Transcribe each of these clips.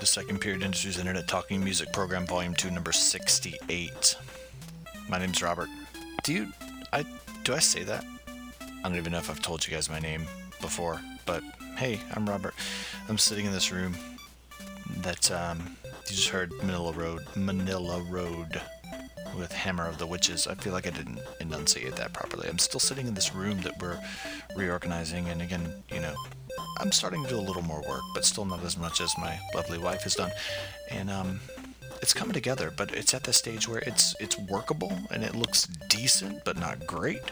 the Second Period Industries Internet Talking Music Program, Volume 2, Number 68. My name's Robert. Do you. I. Do I say that? I don't even know if I've told you guys my name before, but hey, I'm Robert. I'm sitting in this room that, um, you just heard Manilla Road. Manilla Road with Hammer of the Witches. I feel like I didn't enunciate that properly. I'm still sitting in this room that we're reorganizing, and again, you know, I'm starting to do a little more work, but still not as much as my lovely wife has done. And um, it's coming together, but it's at the stage where it's it's workable and it looks decent, but not great.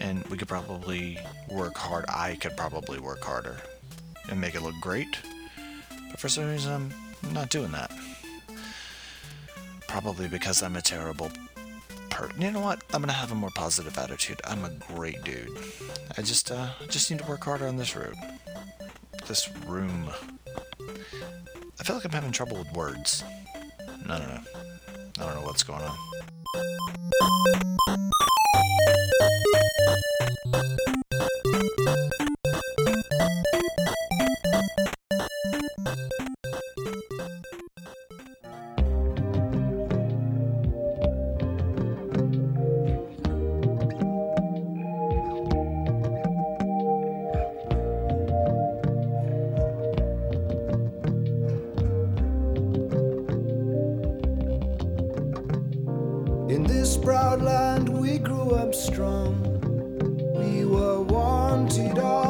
And we could probably work hard. I could probably work harder and make it look great. But for some reason, I'm not doing that. Probably because I'm a terrible person. You know what? I'm gonna have a more positive attitude. I'm a great dude. I just uh, just need to work harder on this road. This room. I feel like I'm having trouble with words. I don't know. I don't know what's going on. Proud land we grew up strong. We were wanted all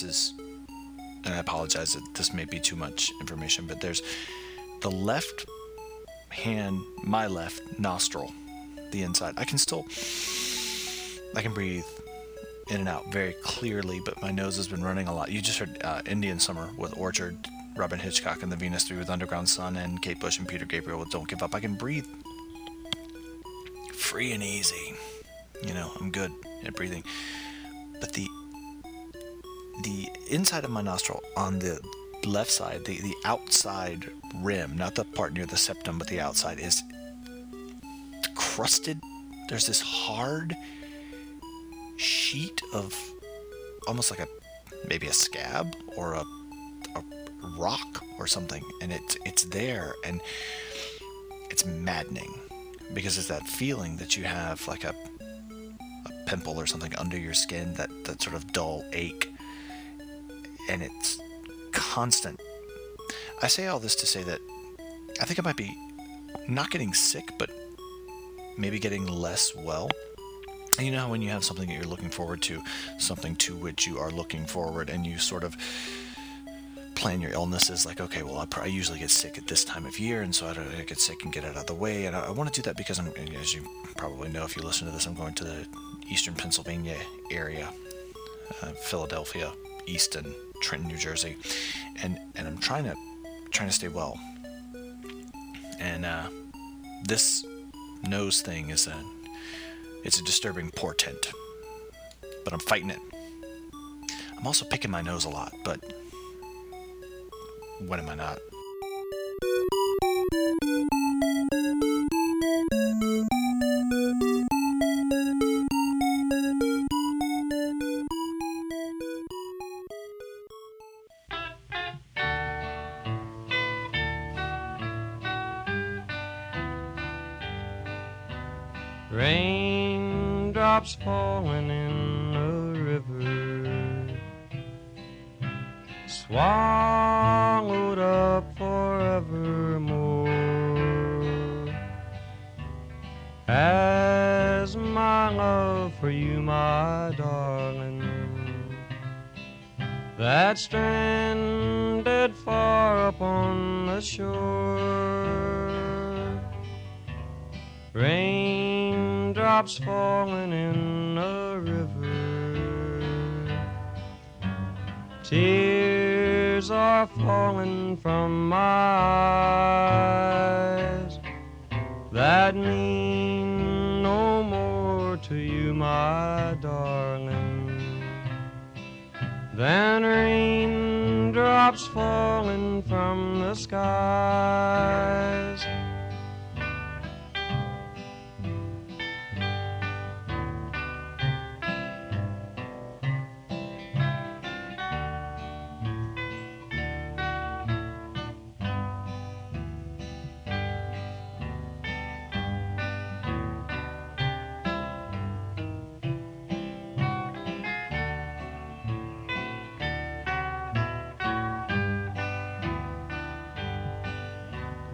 this is, and I apologize that this may be too much information, but there's the left hand, my left nostril, the inside. I can still, I can breathe in and out very clearly, but my nose has been running a lot. You just heard uh, Indian Summer with Orchard, Robyn Hitchcock and the Venus 3 with Underground Sun, and Kate Bush and Peter Gabriel with Don't Give Up. I can breathe free and easy. You know, I'm good at breathing. But the the inside of my nostril on the left side, the, the outside rim, not the part near the septum, but the outside, is crusted. There's this hard sheet of almost like a maybe a scab or a, a rock or something, and it's it's there and it's maddening because it's that feeling that you have like a a pimple or something under your skin, that that sort of dull ache, and it's constant. I say all this to say that I think I might be not getting sick, but maybe getting less well. And you know when you have something that you're looking forward to, something to which you are looking forward, and you sort of plan your illnesses like, okay, well, I, pr- I usually get sick at this time of year, and so I, I get sick and get out of the way. And I, I want to do that because I'm, as you probably know if you listen to this, I'm going to the eastern Pennsylvania area, uh, Philadelphia, Easton, Trenton, New Jersey, and and I'm trying to trying to stay well. And uh, this nose thing is a it's a disturbing portent, but I'm fighting it. I'm also picking my nose a lot, but when am I not?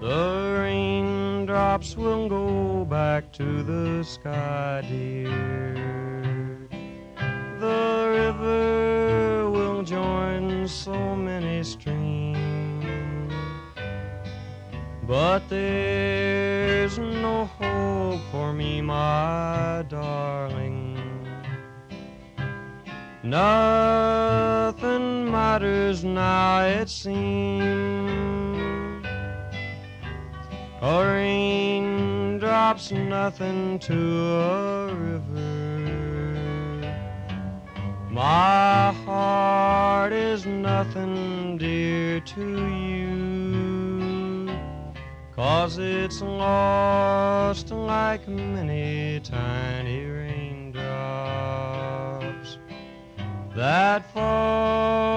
The raindrops will go back to the sky, dear. The river will join so many streams. But there's no hope for me, my darling. Nothing matters now, it seems. A raindrop's nothing to a river. My heart is nothing dear to you. Cause it's lost like many tiny raindrops that fall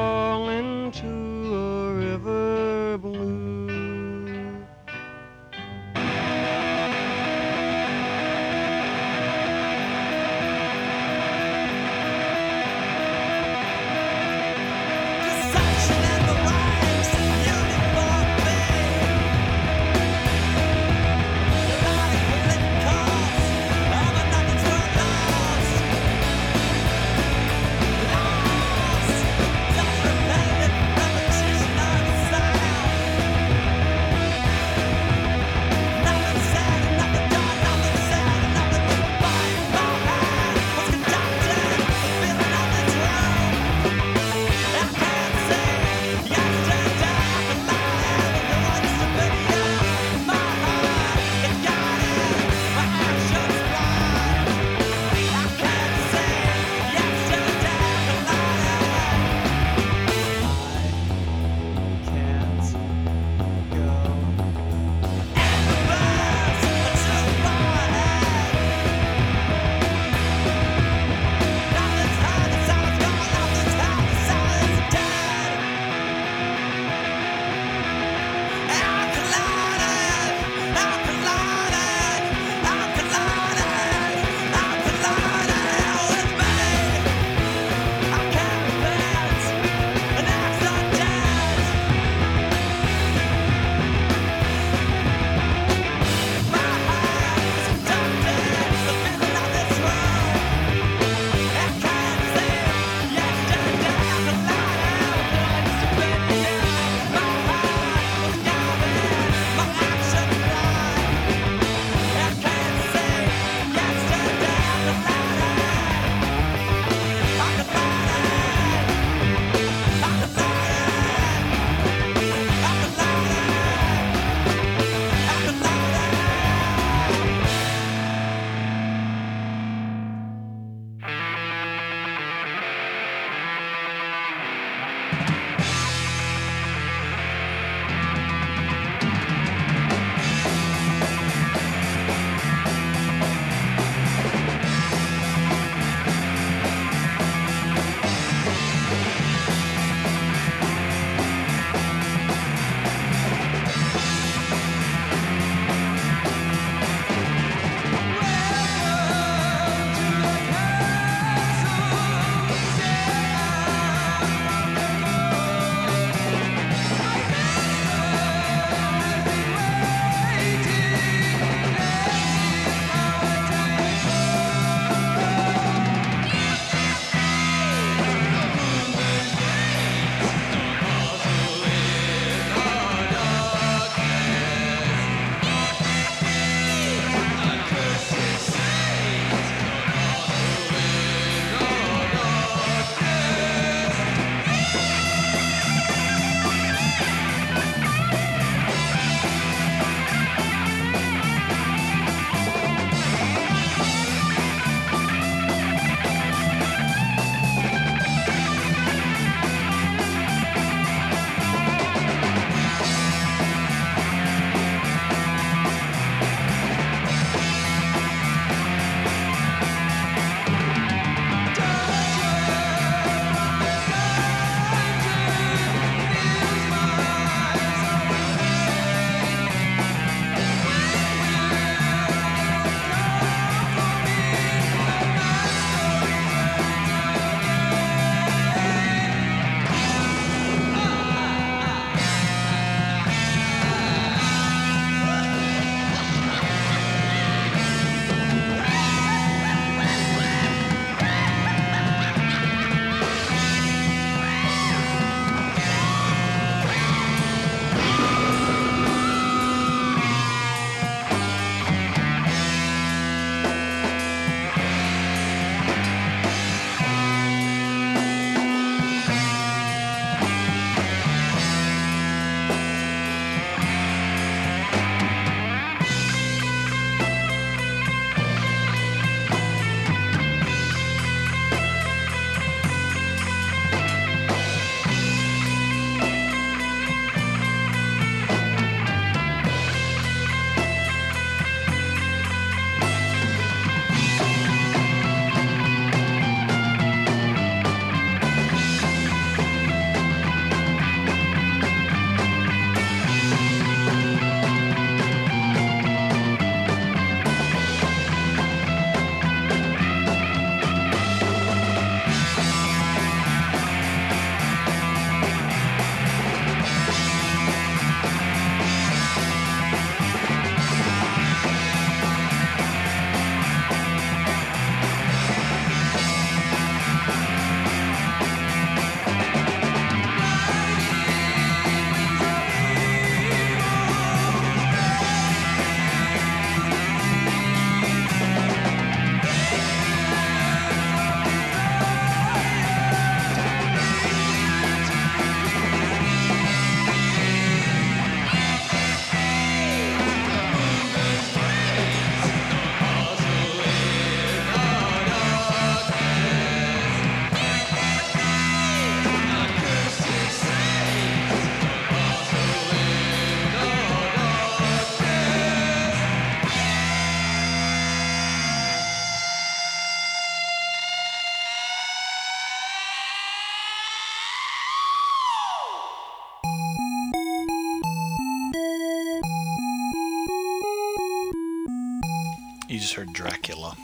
just heard Dracula.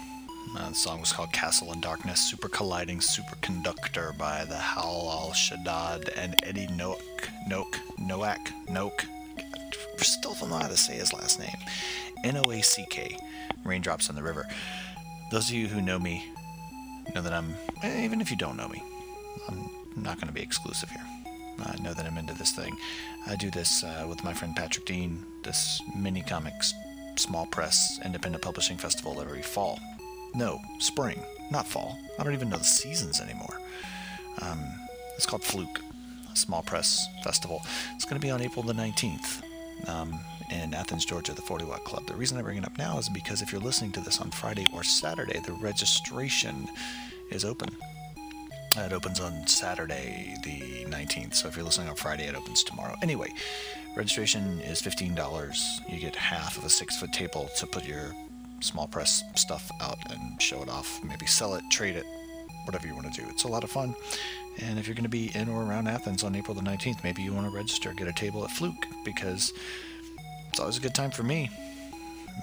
Uh, the song was called Castle in Darkness, Super Colliding Superconductor by the Howl Al Shaddad and Eddie Noack. Noack? Noack? Noack? Still don't know how to say his last name. N O A C K. Raindrops on the River. Those of you who know me know that I'm, eh, even if you don't know me, I'm not going to be exclusive here. I know that I'm into this thing. I do this uh, with my friend Patrick Dean, this mini comics small press independent publishing festival every fall. No, spring, not fall. I don't even know the seasons anymore. Um, it's called Fluke, small press festival. It's going to be on April the 19th um, in Athens, Georgia, the 40 Watt Club. The reason I bring it up now is because if you're listening to this on Friday or Saturday, the registration is open. It opens on Saturday, the 19th. So if you're listening on Friday, it opens tomorrow. Anyway, registration is $15. You get half of a six foot table to put your small press stuff out and show it off. Maybe sell it, trade it, whatever you want to do. It's a lot of fun. And if you're going to be in or around Athens on April the 19th, maybe you want to register, get a table at Fluke because it's always a good time for me.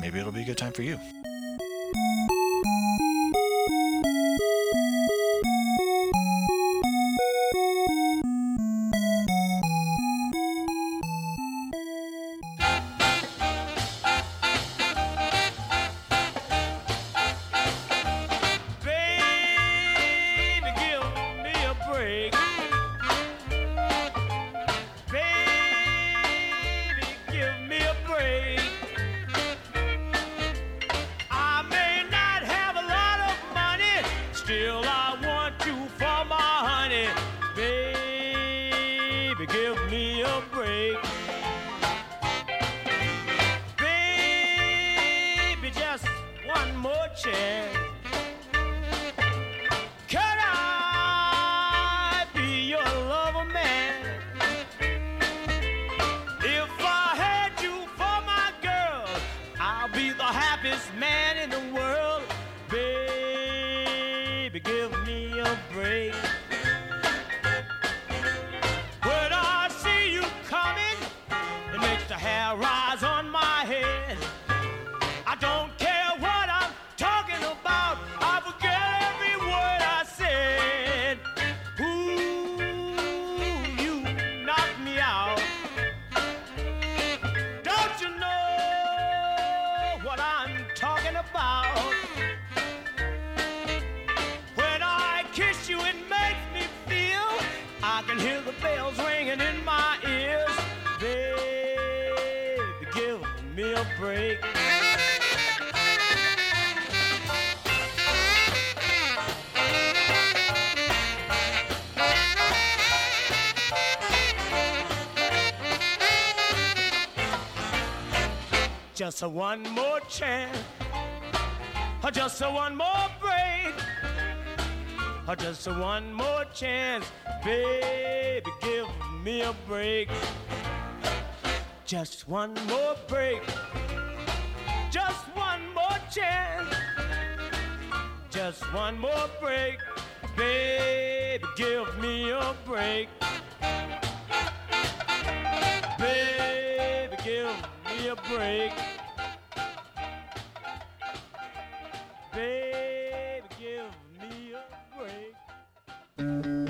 Maybe it'll be a good time for you. Just a one more chance, or just a one more break, or just a one more chance, baby, give me a break. Just one more break, just one more chance, just one more break, baby, give me a break. Break. Baby, give me a break.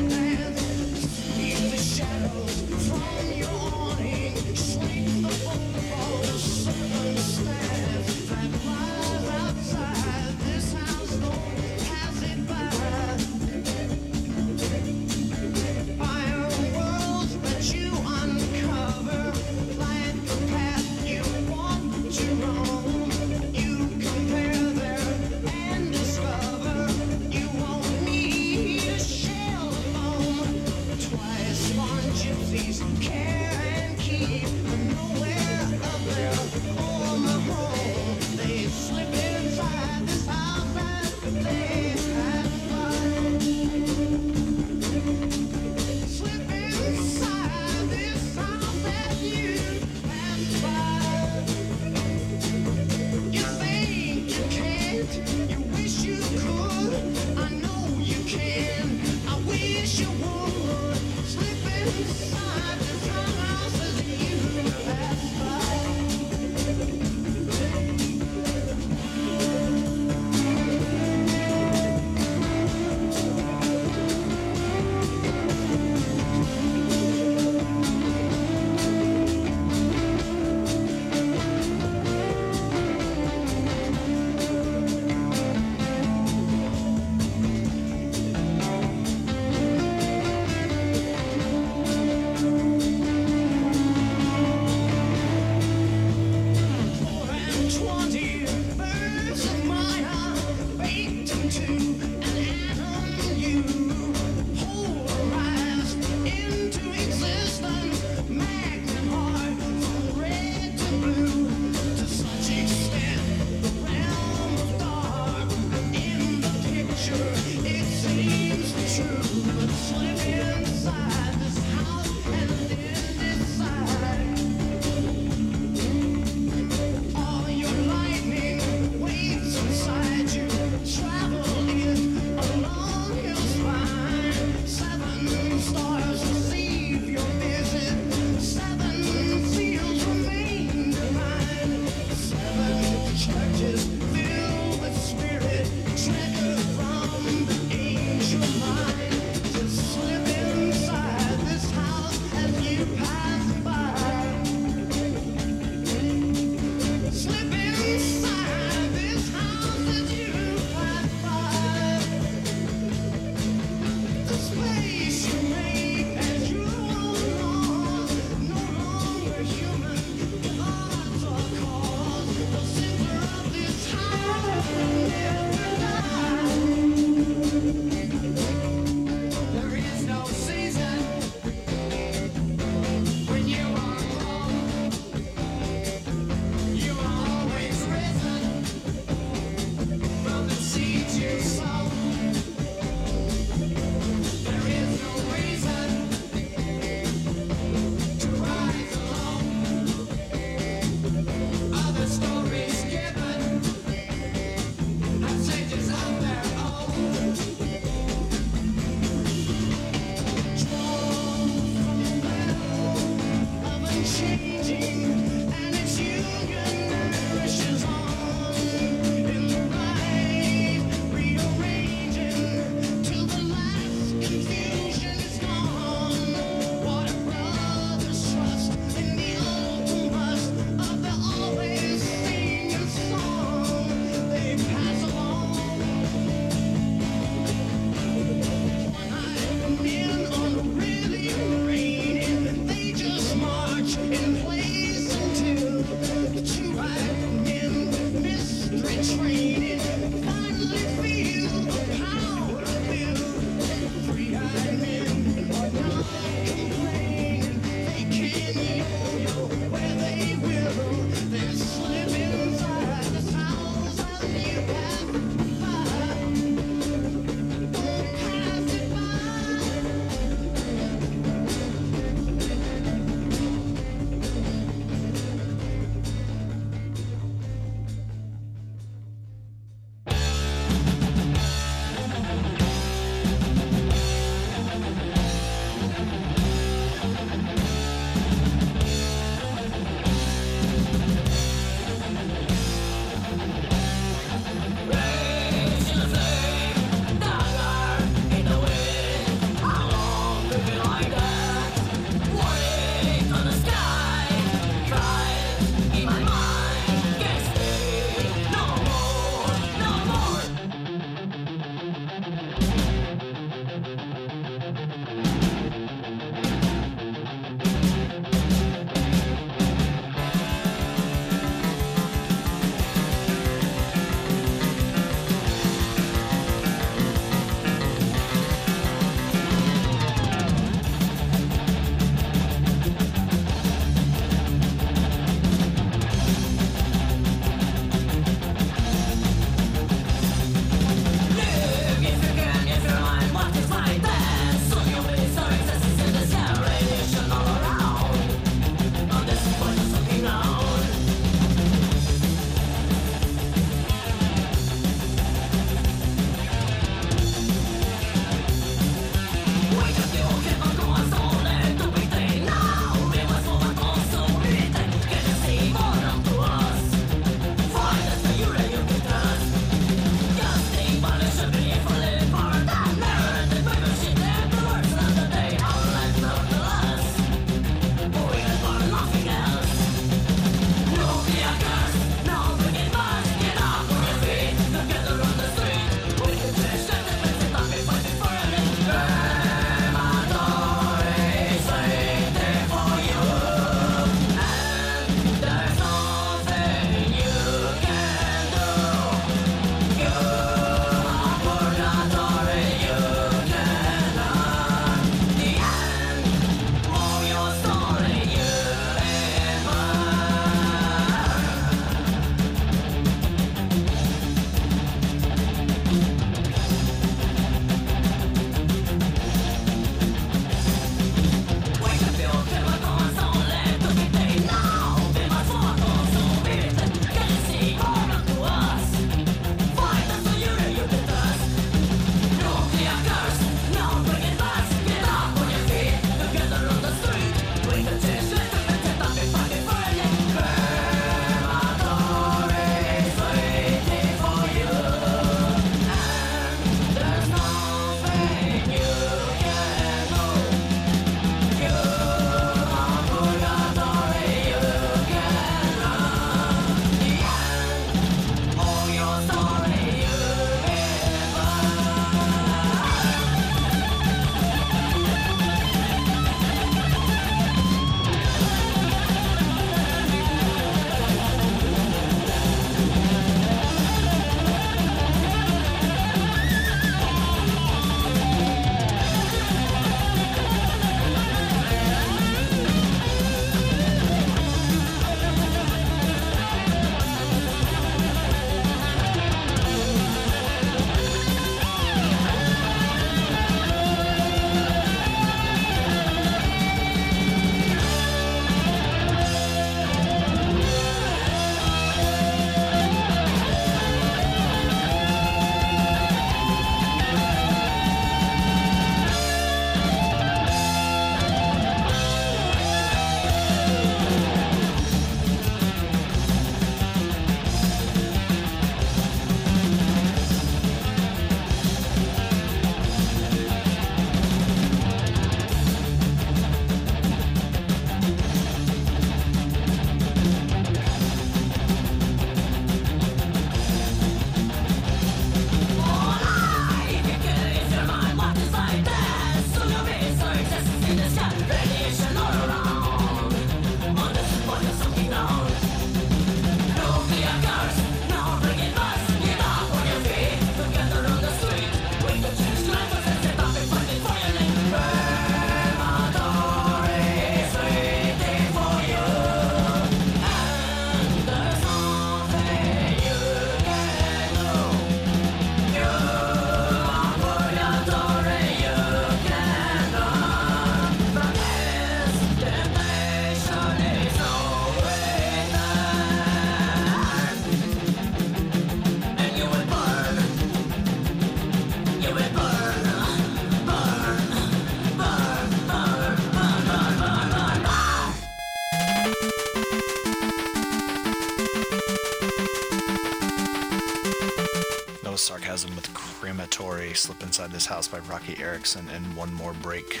This House by Roky Erickson, and One More Break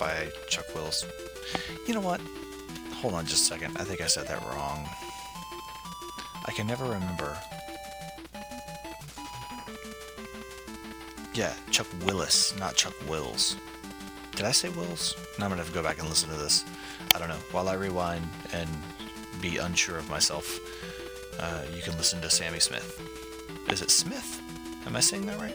by Chuck Wills. You know what? Hold on just a second. I think I said that wrong. I can never remember. Yeah, Chuck Willis, not Chuck Wills. Did I say Wills? Now I'm gonna have to go back and listen to this. I don't know. While I rewind and be unsure of myself, uh, you can listen to Sammy Smith. Is it Smith? Am I saying that right?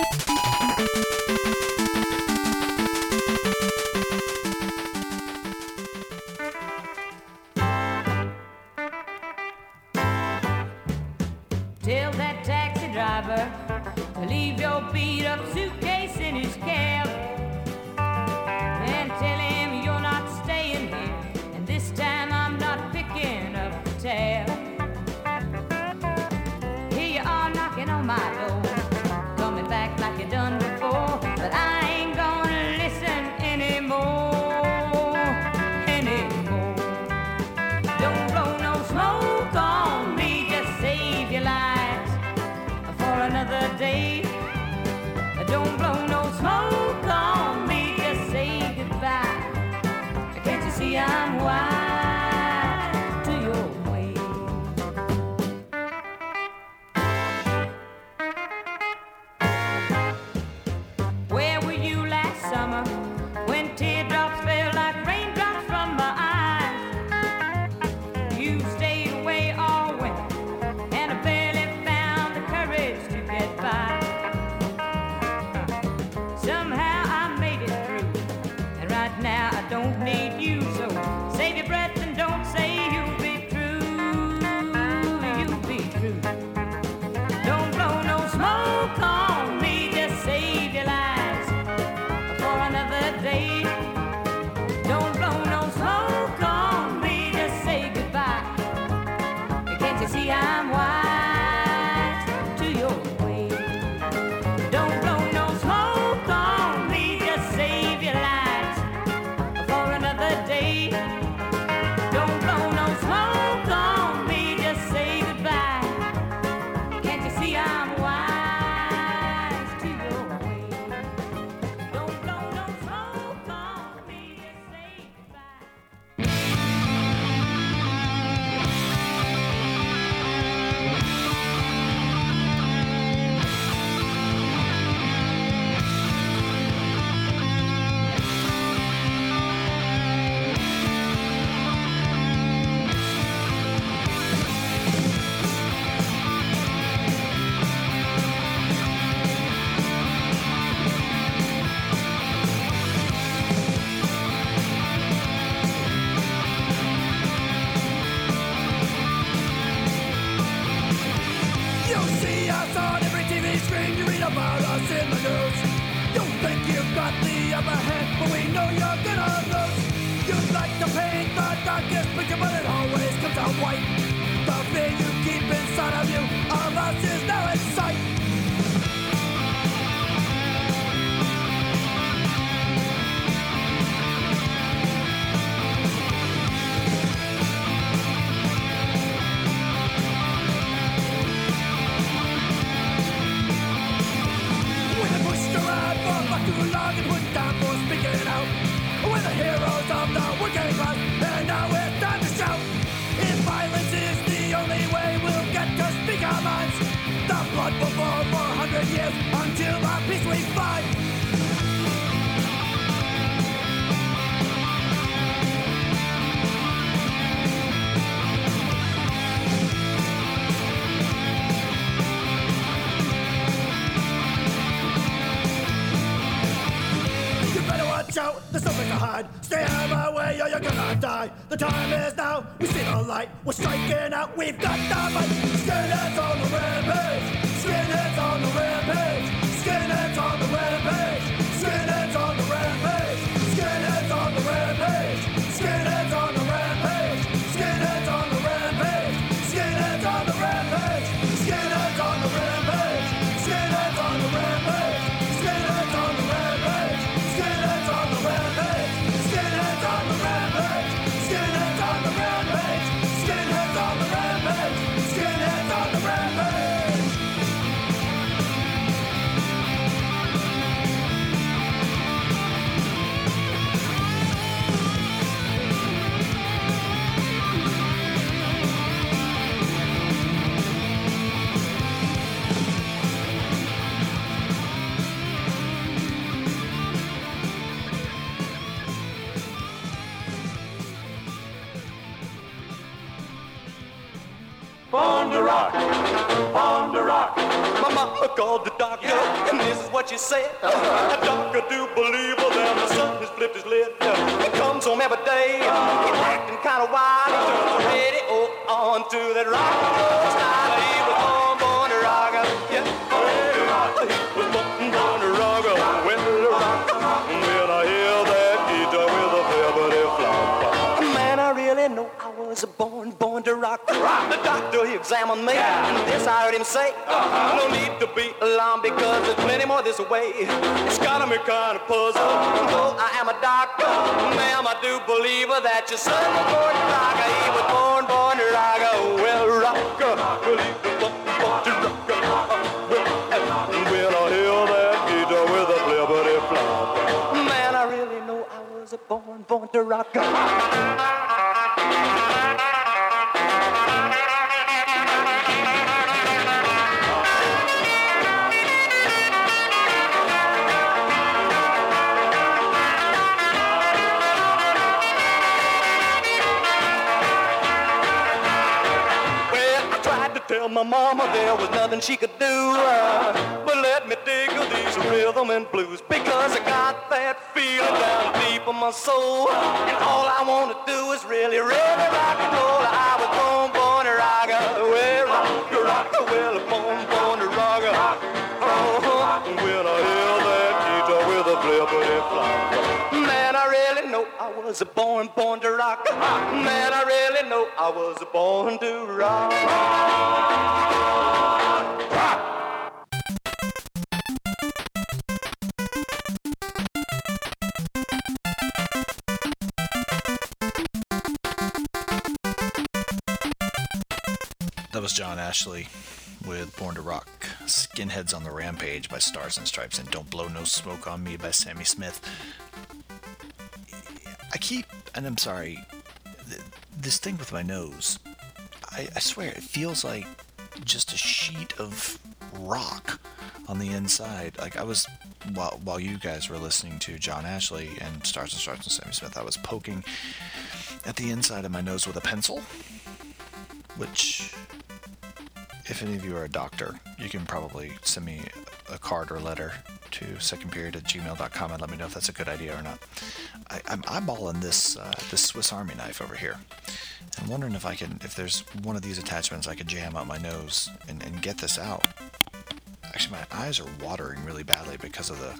慢没 called the doctor, and this is what she said. The doctor do believe then the son has flipped his lid. He comes home every day, he's acting kind of wild. He turns the radio on to that rock style. He was born, born to rock. Yeah, well, he was born, born to rock. To rock. Born, born to rock. The doctor, he examined me, and this I heard him say. Uh-huh. No need to be alarmed because there's plenty more this way. It's got me kind of puzzled. Though I am a doctor, ma'am, I do believe that your son was born to rock. He was born, born to rock. Oh, well, rocker, well, he was born, to rock. Oh, well, when I hear that guitar with a flippity flop. Man, I really know I was born, born to rock. My mama there was nothing she could do. uh, but let me dig these rhythm and blues because I got that feeling down deep in my soul. And all I want to do is really, really rock and roll. I was born, born to rock. Well, rock, rock, well, born, born was born, born to rock. Man, I really know I was born to rock. That was John Ashley with Born to Rock, Skinheads on the Rampage by Stars and Stripes, and Don't Blow No Smoke on Me by Sammy Smith. I keep, and I'm sorry, th- this thing with my nose, I, I swear, it feels like just a sheet of rock on the inside. Like I was, while, while you guys were listening to John Ashley and Stars and Stripes and Sammy Smith, I was poking at the inside of my nose with a pencil, which if any of you are a doctor, you can probably send me a card or letter to secondperiod at gmail.com and let me know if that's a good idea or not. I, I'm eyeballing this uh, this Swiss Army knife over here. I'm wondering if I can, if there's one of these attachments I could jam up my nose and, and get this out. Actually, my eyes are watering really badly because of the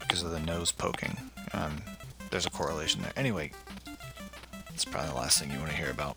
because of the nose poking. Um, there's a correlation there. Anyway, it's probably the last thing you want to hear about.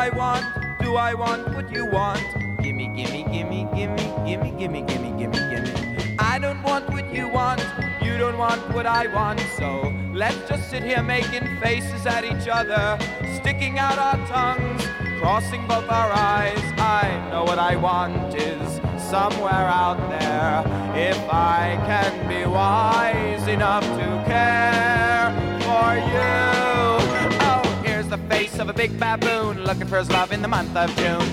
I want? Do I want what you want? Gimme, gimme, gimme, gimme, gimme, gimme, gimme, gimme, gimme. I don't want what you want. You don't want what I want. So let's just sit here making faces at each other, sticking out our tongues, crossing both our eyes. I know what I want is somewhere out there. If I can be wise enough to care for you. Of a big baboon looking for his love in the month of June.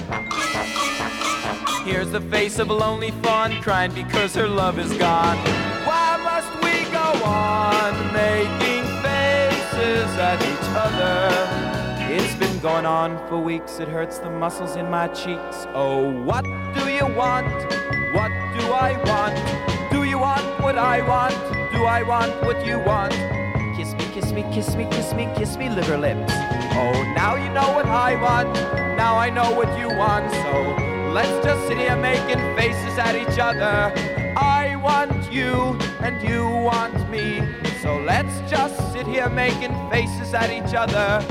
Here's the face of a lonely fawn crying because her love is gone. Why must we go on making faces at each other? It's been going on for weeks, it hurts the muscles in my cheeks. Oh, what do you want? What do I want? Do you want what I want? Do I want what you want? Kiss me, kiss me, kiss me, kiss me, kiss me, liver lips. Oh, now you know what I want. Now I know what you want. So let's just sit here making faces at each other. I want you and you want me. So let's just sit here making faces at each other.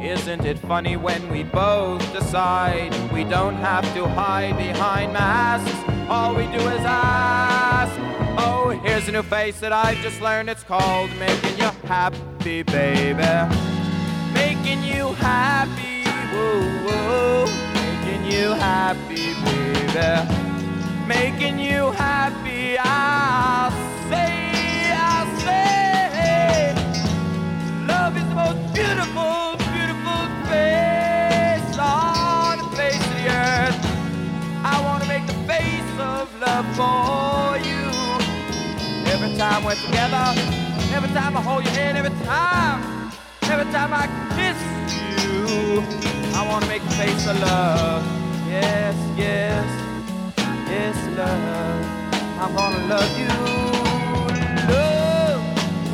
Isn't it funny when we both decide we don't have to hide behind masks? All we do is ask. Oh, here's a new face that I've just learned. It's called making you happy, baby. Making you happy, whoa, whoa. Making you happy, baby. Making you happy, I'll say, I'll say. Love is the most beautiful, beautiful face on the face of the earth. I wanna make the face of love more time we're together, every time I hold your hand, every time, every time I kiss you, I wanna make the face of love. Yes, yes, yes, love. I'm gonna love you, love,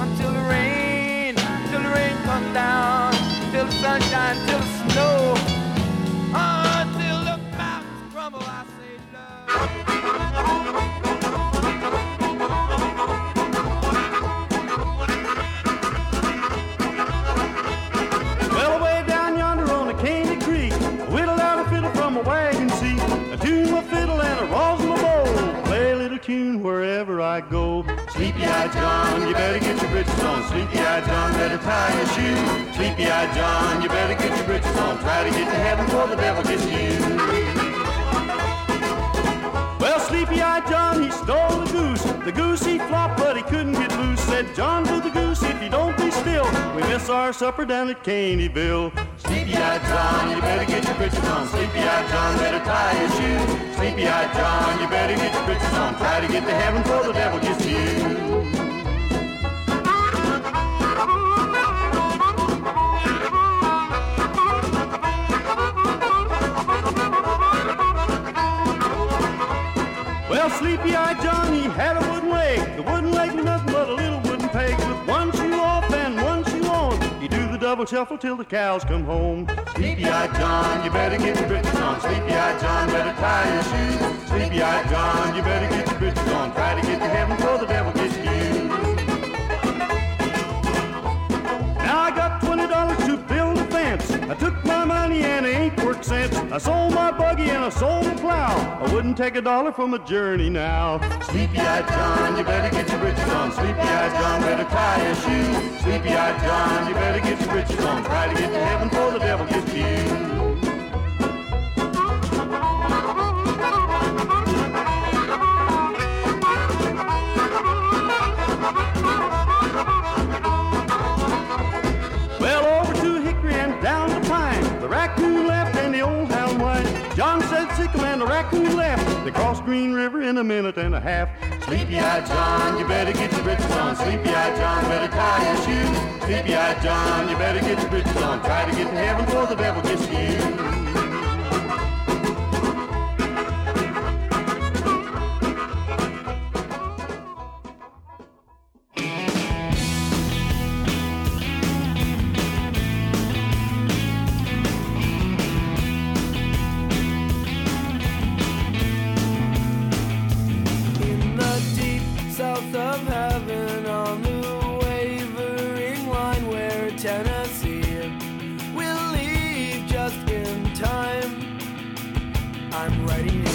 until the rain, till the rain comes down, till the sunshine, till the wherever I go. Sleepy-eyed John, you better get your britches on. Sleepy-eyed John, better tie your shoe. Sleepy-eyed John, you better get your britches on. Try to get to heaven before the devil gets you. Well, sleepy-eyed John, the goose. He flopped, but he couldn't get loose. Said John to the goose, if you don't be still, we miss our supper down at Caneyville. Sleepy-eyed John, you better get your britches on. Sleepy-eyed John, better tie your shoe. Sleepy-eyed John, you better get your britches on. Try to get to heaven before the devil gets you. Well, sleepy-eyed John, he had a double shuffle till the cows come home. Sleepy-eyed John, you better get your britches on. Sleepy-eyed John, better tie your shoes. Sleepy-eyed John, you better get your britches on. Try to get to heaven before the devil gets took my money and it ain't worked since. I sold my buggy and I sold my plow. I wouldn't take a dollar from a journey now. Sleepy-eyed John, you better get your britches on. Sleepy-eyed John, better tie your shoes. Sleepy-eyed John, you better get your britches on. Try to get to heaven before the devil gets you. Green River in a minute and a half. Sleepy-eyed John, you better get your britches on. Sleepy-eyed John, better tie your shoes. Sleepy-eyed John, you better get your britches on. Try to get to heaven before the devil gets you. I'm writing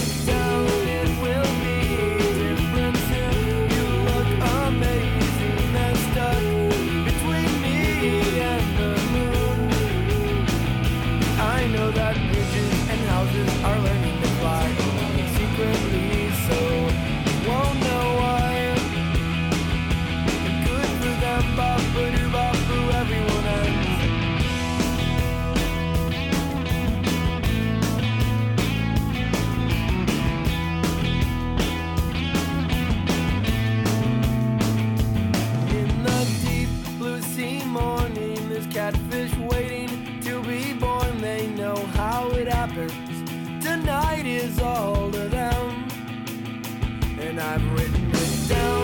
still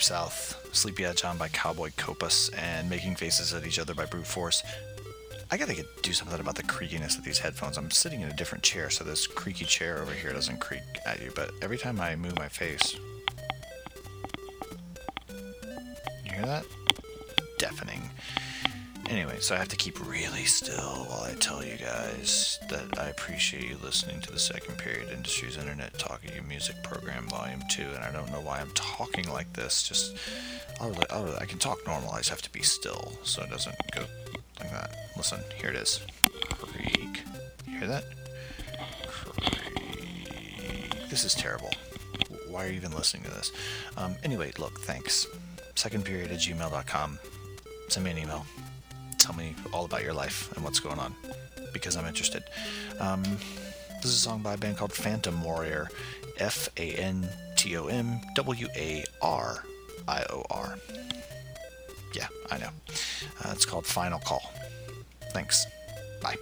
Deep South, Sleepy Eye John by Cowboy Copas, and Making Faces at Each Other by Brute Force. I gotta get, do something about the creakiness of these headphones. I'm sitting in a different chair, so this creaky chair over here doesn't creak at you, but every time I move my face. You hear that? Deafening. Anyway, so I have to keep really still while I tell you guys that I appreciate you listening to the Second Period Industries Internet Talking Music Program Volume 2, and I don't know why I'm talking like this. Just, I'll, I'll, I can talk normal, I just have to be still so it doesn't go like that. Listen, here it is. Creak. You hear that? Creak. This is terrible. Why are you even listening to this? Um, anyway, look, thanks. Second period at gmail.com. Send me an email. Tell me all about your life and what's going on because I'm interested. Um, this is a song by a band called Phantom Warrior. F A N T O M W A R I O R. Yeah, I know. Uh, it's called Final Call. Thanks. Bye.